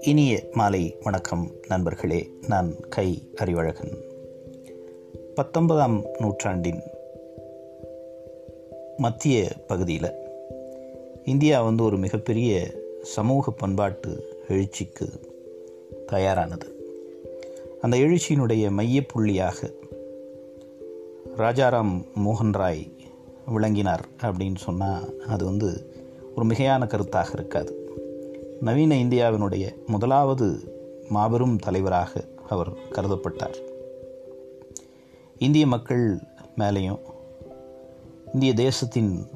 இனிய மாலை வணக்கம் நண்பர்களே நான் கை அறிவழகன். பத்தொன்பதாம் நூற்றாண்டின் மத்திய பகுதியில் இந்தியா வந்து ஒரு மிகப்பெரிய சமூக பண்பாட்டு எழுச்சிக்கு தயாரானது. அந்த எழுச்சியினுடைய மையப்புள்ளியாக ராஜாராம் மோகன் ராய் விளங்கினார் அப்படின்னு சொன்னால் அது வந்து ஒரு மிகையான கருத்தாக இருக்காது. நவீன இந்தியாவினுடைய முதலாவது மாபெரும் தலைவராக அவர் கருதப்பட்டார். இந்திய மக்கள் மேலேயும் இந்திய தேசத்தின்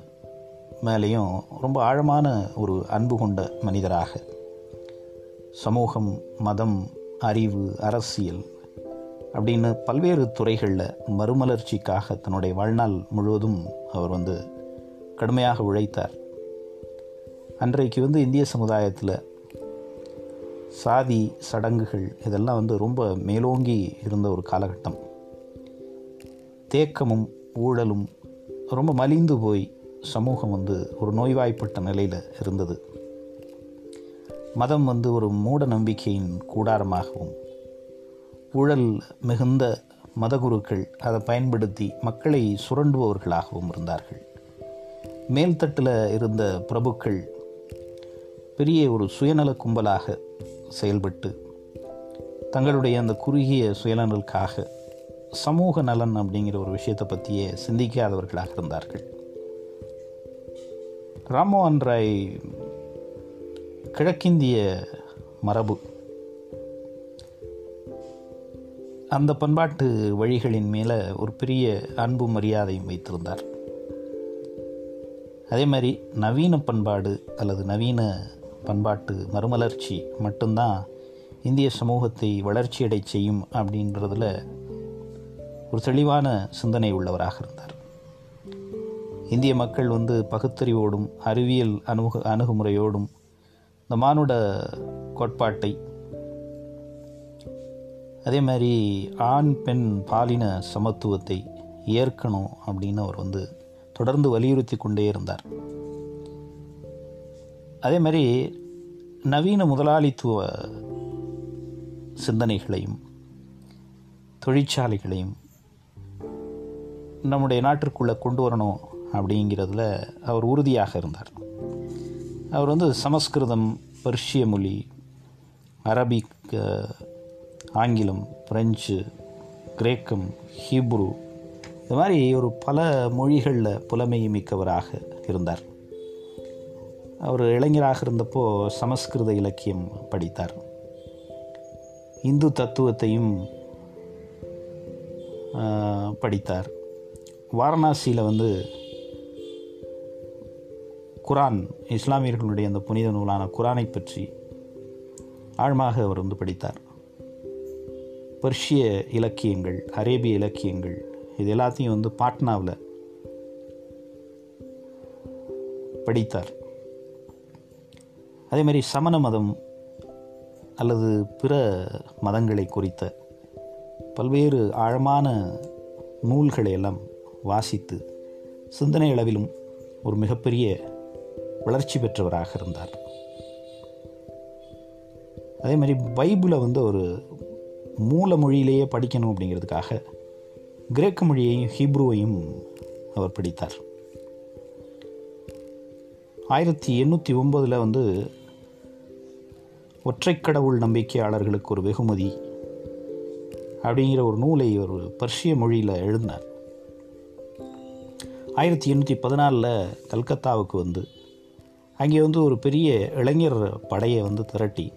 மேலேயும் ரொம்ப ஆழமான ஒரு அன்பு கொண்ட மனிதராக சமூகம் மதம் அறிவு அரசியல் அப்படின்னு பல்வேறு துறைகளில் மறுமலர்ச்சிக்காக தன்னுடைய வாழ்நாள் முழுவதும் அவர் வந்து கடுமையாக உழைத்தார். அன்றைக்கு வந்து இந்திய சமுதாயத்தில் சாதி சடங்குகள் இதெல்லாம் வந்து ரொம்ப மேலோங்கி இருந்த ஒரு காலகட்டம். தேக்கமும் ஊழலும் ரொம்ப மலிந்து போய் சமூகம் வந்து ஒரு நோய்வாய்ப்பட்ட நிலையில் இருந்தது. மதம் வந்து ஒரு மூட நம்பிக்கையின் கூடாரமாகவும் ஊழல் மிகுந்த மதகுருக்கள் அதை பயன்படுத்தி மக்களை சுரண்டுபவர்களாகவும் இருந்தார்கள். மேல்தட்டில் இருந்த பிரபுக்கள் பெரிய ஒரு சுயநல கும்பலாக செயல்பட்டு தங்களுடைய அந்த குறுகிய சுயநலனுக்காக சமூக நலன் அப்படிங்கிற ஒரு விஷயத்தை பற்றியே சிந்திக்காதவர்களாக இருந்தார்கள். ராம்மோகன் ராய் கிழக்கிந்திய மரபு அந்த பண்பாட்டு வழிகளின் மேலே ஒரு பெரிய அன்பு மரியாதையும் வைத்திருந்தார். அதே மாதிரி நவீன பண்பாடு அல்லது நவீன பண்பாட்டு மறுமலர்ச்சி மட்டும்தான் இந்திய சமூகத்தை வளர்ச்சியடை செய்யும் அப்படின்றதில் ஒரு தெளிவான சிந்தனை உள்ளவராக இருந்தார். இந்திய மக்கள் வந்து பகுத்தறிவோடும் அறிவியல் அணுகு அணுகுமுறையோடும் இந்த மானுட கோட்பாட்டை அதே மாதிரி ஆண் பெண் பாலின சமத்துவத்தை ஏற்கணும் அப்படின்னு அவர் வந்து தொடர்ந்து வலியுறுத்தி கொண்டே இருந்தார். அதே மாதிரி நவீன முதலாளித்துவ சிந்தனைகளையும் தொழிற்சாலைகளையும் நம்முடைய நாட்டிற்குள்ளே கொண்டு வரணும் அப்படிங்கிறதுல அவர் உறுதியாக இருந்தார். அவர் வந்து சமஸ்கிருதம் பர்ஷிய மொழி அரபிக் ஆங்கிலம் பிரெஞ்சு கிரேக்கம் ஹீப்ரு இது மாதிரி ஒரு பல மொழிகளில் புலமை மிக்கவராக இருந்தார். அவர் இளைஞராக இருந்தப்போ சமஸ்கிருத இலக்கியம் படித்தார். இந்து தத்துவத்தையும் படித்தார். வாரணாசியில் வந்து குரான் இஸ்லாமியர்களுடைய அந்த புனித நூலான குரானை பற்றி ஆழமாக அவர் வந்து படித்தார். பர்ஷிய இலக்கியங்கள் அரேபிய இலக்கியங்கள் இது எல்லாத்தையும் வந்து பாட்னாவில் படித்தார். அதே மாதிரி சமண மதம் அல்லது பிற மதங்களை குறித்த பல்வேறு ஆழமான நூல்களை எல்லாம் வாசித்து சிந்தனை அளவிலும் ஒரு மிகப்பெரிய வளர்ச்சி பெற்றவராக இருந்தார். அதே மாதிரி பைபிளை வந்து ஒரு மூல மொழியிலேயே படிக்கணும் அப்படிங்கிறதுக்காக கிரேக்க மொழியையும் ஹீப்ருவையும் அவர் படித்தார். ஆயிரத்தி எண்ணூற்றி ஒம்பதில் வந்து ஒற்றைக்கடவுள் நம்பிக்கையாளர்களுக்கு ஒரு வெகுமதி அப்படிங்கிற ஒரு நூலை ஒரு பர்ஷிய மொழியில் எழுதினார். ஆயிரத்தி எண்ணூற்றி பதினாலில் கல்கத்தாவுக்கு வந்து அங்கே வந்து ஒரு பெரிய இளைஞர் படையை வந்து திரட்டி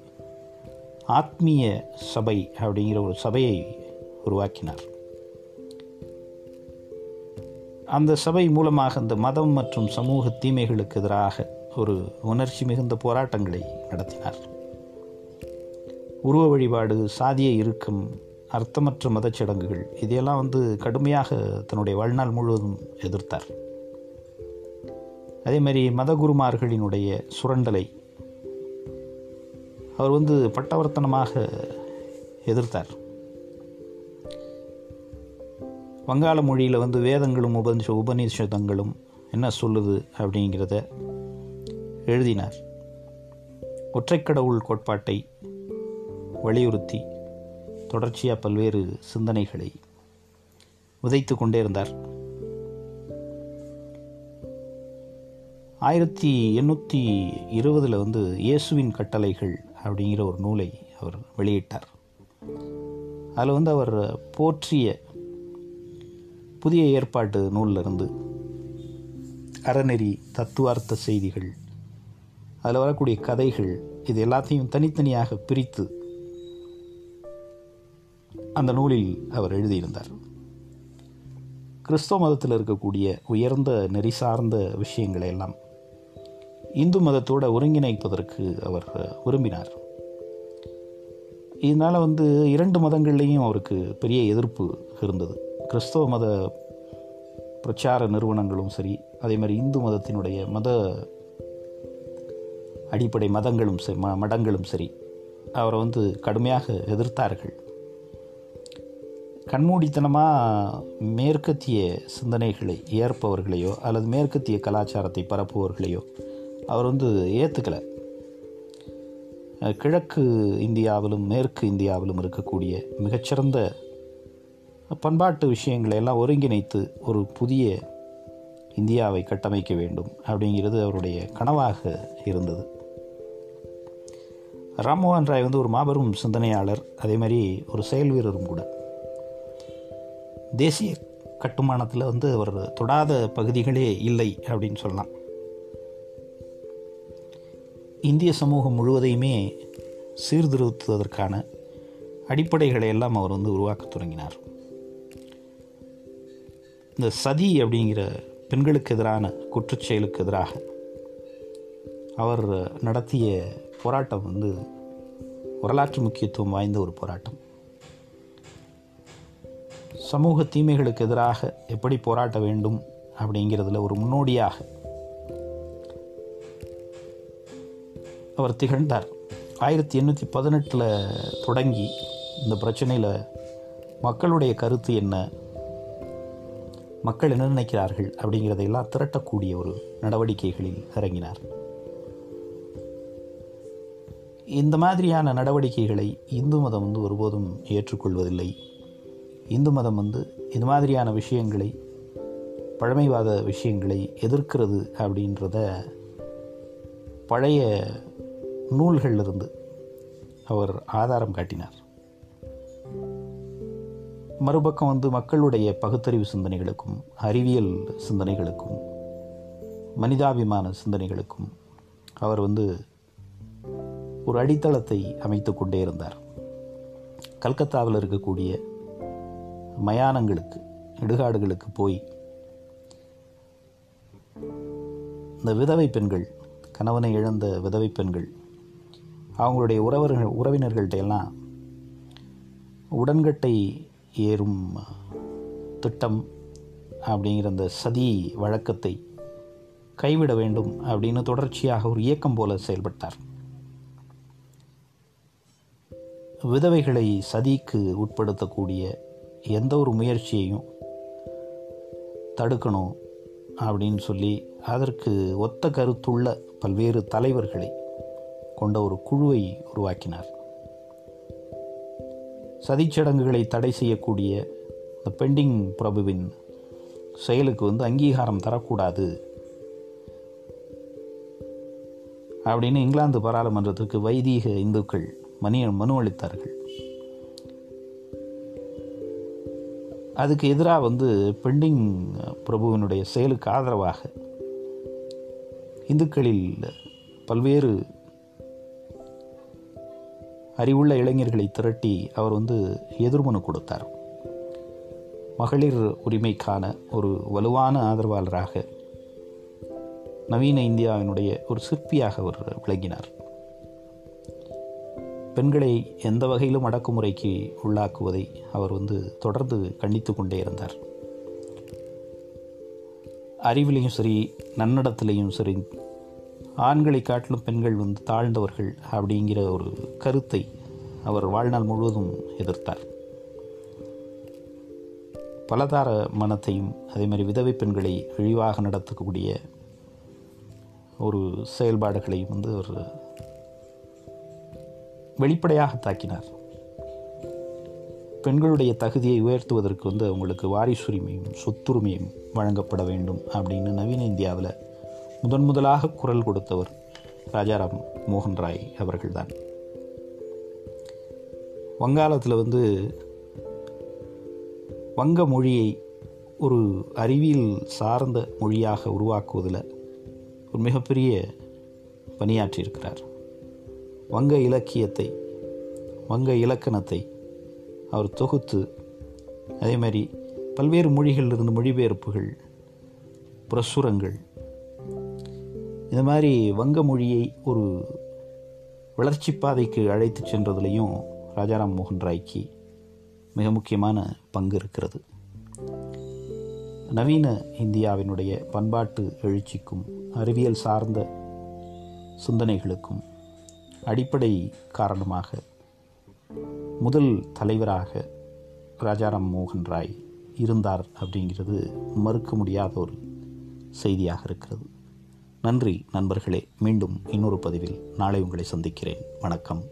ஆத்மீய சபை அப்படிங்கிற ஒரு சபையை உருவாக்கினார். அந்த சபை மூலமாக அந்த மதம் மற்றும் சமூக தீமைகளுக்கு எதிராக ஒரு உணர்ச்சி மிகுந்த போராட்டங்களை நடத்தினார். உருவ வழிபாடு சாதிய இறுக்கம் அர்த்தமற்ற மதச்சடங்குகள் இதையெல்லாம் வந்து கடுமையாக தன்னுடைய வாழ்நாள் முழுவதும் எதிர்த்தார். அதே மாதிரி மதகுருமார்களினுடைய சுரண்டலை அவர் வந்து பட்டவர்த்தனமாக எதிர்த்தார். வங்காள மொழியில் வந்து வேதங்களும் உபனிஷ உபநிஷதங்களும் என்ன சொல்லுது அப்படிங்கிறத எழுதினார். ஒற்றைக்கடவுள் கோட்பாட்டை வலியுறுத்தி தொடர்ச்சியாக பல்வேறு சிந்தனைகளை விதைத்து கொண்டே இருந்தார். ஆயிரத்தி எண்ணூற்றி இருபதில் வந்து இயேசுவின் கட்டளைகள் அப்படிங்கிற ஒரு நூலை அவர் வெளியிட்டார். அதில் வந்து அவர் போற்றிய புதிய ஏற்பாட்டு நூலில் இருந்து அறநெறி தத்துவார்த்த செய்திகள் அதில் வரக்கூடிய கதைகள் இது எல்லாத்தையும் தனித்தனியாக பிரித்து அந்த நூலில் அவர் எழுதியிருந்தார். கிறிஸ்தவ மதத்தில் இருக்கக்கூடிய உயர்ந்த நெறி சார்ந்த விஷயங்களை எல்லாம் இந்து மதத்தோடு ஒருங்கிணைப்பதற்கு அவர் விரும்பினார். இதனால் வந்து இரண்டு மதங்கள்லேயும் அவருக்கு பெரிய எதிர்ப்பு இருந்தது. கிறிஸ்தவ மத பிரச்சார நிறுவனங்களும் சரி அதே மாதிரி இந்து மதத்தினுடைய மத அடிப்படை மதங்களும் சரி ம மடங்களும் சரி அவரை வந்து கடுமையாக எதிர்த்தார்கள். கண்மூடித்தனமாக மேற்கத்திய சிந்தனைகளை ஏற்பவர்களையோ அல்லது மேற்கத்திய கலாச்சாரத்தை பரப்புவர்களையோ அவர் வந்து ஏற்றுக்கலை கிழக்கு இந்தியாவிலும் மேற்கு இந்தியாவிலும் இருக்கக்கூடிய மிகச்சிறந்த பண்பாட்டு விஷயங்களை எல்லாம் ஒருங்கிணைத்து ஒரு புதிய இந்தியாவை கட்டமைக்க வேண்டும் அப்படிங்கிறது அவருடைய கனவாக இருந்தது. ராம்மோகன் ராய் வந்து ஒரு மாபெரும் சிந்தனையாளர் அதே மாதிரி ஒரு செயல் வீரரும் கூட. தேசிய கட்டுமானத்தில் வந்து அவர் தொடாத பகுதிகளே இல்லை அப்படின்னு சொல்லலாம். இந்திய சமூகம் முழுவதையுமே சீர்திருத்துவதற்கான அடிப்படைகளை எல்லாம் அவர் வந்து உருவாக்க தொடங்கினார். இந்த சதி அப்படிங்கிற பெண்களுக்கு எதிரான குற்றச்செயலுக்கு எதிராக அவர் நடத்திய போராட்டம் வந்து வரலாற்று முக்கியத்துவம் வாய்ந்த ஒரு போராட்டம். சமூக தீமைகளுக்கு எதிராக எப்படி போராட்ட வேண்டும் அப்படிங்கிறதுல ஒரு முன்னோடியாக அவர் திகழ்ந்தார். ஆயிரத்தி எண்ணூற்றி பதினெட்டில் தொடங்கி இந்த பிரச்சனையில் மக்களுடைய கருத்து என்ன? மக்கள் என்ன நினைக்கிறார்கள்? அப்படிங்கிறதையெல்லாம் திரட்டக்கூடிய ஒரு நடவடிக்கைகளில் இறங்கினார். இந்த மாதிரியான நடவடிக்கைகளை இந்து மதம் வந்து ஒருபோதும் ஏற்றுக்கொள்வதில்லை. இந்து மதம் வந்து இது மாதிரியான விஷயங்களை பழமைவாத விஷயங்களை எதிர்க்கிறது அப்படின்றத பழைய நூல்களிலிருந்து அவர் ஆதாரம் காட்டினார். மறுபக்கம் வந்து மக்களுடைய பகுத்தறிவு சிந்தனைகளுக்கும் அறிவியல் சிந்தனைகளுக்கும் மனிதாபிமான சிந்தனைகளுக்கும் அவர் வந்து ஒரு அடித்தளத்தை அமைத்து கொண்டே இருந்தார். கல்கத்தாவில் இருக்கக்கூடிய மயானங்களுக்கு இடுகாடுகளுக்கு போய் இந்த விதவை பெண்கள் கணவனை இழந்த விதவை பெண்கள் அவங்களுடைய உறவர்கள் உறவினர்கள்ட்ட எல்லாம் உடன்கட்டை ஏறும் திட்டம் அப்படிங்கிற அந்த சதி வழக்கத்தை கைவிட வேண்டும் அப்படின்னு தொடர்ச்சியாக ஒரு இயக்கம் போல செயல்பட்டார். விதவைகளை சதிக்கு உட்படுத்தக்கூடிய எந்த ஒரு முயற்சியையும் தடுக்கணும் அப்படின்னு சொல்லி அதற்கு ஒத்த கருத்துள்ள பல்வேறு தலைவர்களை கொண்ட ஒரு குழுவை உருவாக்கினார். சதிச்சடங்குகளை தடை செய்யக்கூடிய இந்த பெண்டிங் பிரபுவின் செயலுக்கு வந்து அங்கீகாரம் தரக்கூடாது அப்படின்னு இங்கிலாந்து பாராளுமன்றத்திற்கு வைதீக இந்துக்கள் மணி மனு அளித்தார்கள். அதுக்கு எதிராக வந்து பெண்டிங் பிரபுவினுடைய செயலுக்கு ஆதரவாக இந்துக்களில் பல்வேறு அறிவுள்ள இளைஞர்களை திரட்டி அவர் வந்து எதிர்மனு கொடுத்தார். மகளிர் உரிமைக்கான ஒரு வலுவான ஆதரவாளராக நவீன இந்தியாவினுடைய ஒரு சிற்பியாக அவர் விளங்கினார். பெண்களை எந்த வகையிலும் அடக்குமுறைக்கு உள்ளாக்குவதை அவர் வந்து தொடர்ந்து கண்டித்து கொண்டே இருந்தார். அறிவிலையும் சரி நன்னடத்திலையும் சரி ஆண்களை காட்டிலும் பெண்கள் வந்து தாழ்ந்தவர்கள் அப்படிங்கிற ஒரு கருத்தை அவர் வாழ்நாள் முழுவதும் எதிர்த்தார். பலதார மனத்தையும் அதே மாதிரி விதவை பெண்களை இழிவாக நடத்தக்கூடிய ஒரு செயல்பாடுகளை வந்து அவர் வெளிப்படையாக தாக்கினார். பெண்களுடைய தகுதியை உயர்த்துவதற்கு வந்து அவங்களுக்கு வாரிசுரிமையும் சொத்துரிமையும் வழங்கப்பட வேண்டும் அப்படின்னு நவீன இந்தியாவில் முதன் முதலாக குரல் கொடுத்தவர் ராஜாராம் மோகன் ராய் அவர்கள்தான். வங்காளத்தில் வந்து வங்க மொழியை ஒரு அறிவியல் சார்ந்த மொழியாக உருவாக்குவதில் ஒரு மிகப்பெரிய பணியாற்றியிருக்கிறார். வங்க இலக்கியத்தை வங்க இலக்கணத்தை அவர் தொகுத்து அதே மாதிரி பல்வேறு மொழிகளிலிருந்து மொழிபெயர்ப்புகள் பிரசுரங்கள் இந்த மாதிரி வங்க மொழியை ஒரு வளர்ச்சி பாதைக்கு அழைத்து சென்றதுலேயும் ராஜாராம் மோகன் ராய்க்கு மிக முக்கியமான பங்கு இருக்கிறது. நவீன இந்தியாவினுடைய பண்பாட்டு எழுச்சிக்கும் அறிவியல் சார்ந்த சிந்தனைகளுக்கும் அடிப்படை காரணமாக முதல் தலைவராக ராஜாராம் மோகன் ராய் இருந்தார் அப்படிங்கிறது மறுக்க முடியாத ஒரு செய்தியாக இருக்கிறது. நன்றி நண்பர்களே. மீண்டும் இன்னொரு பதிவில் நாளை உங்களை சந்திக்கிறேன். வணக்கம்.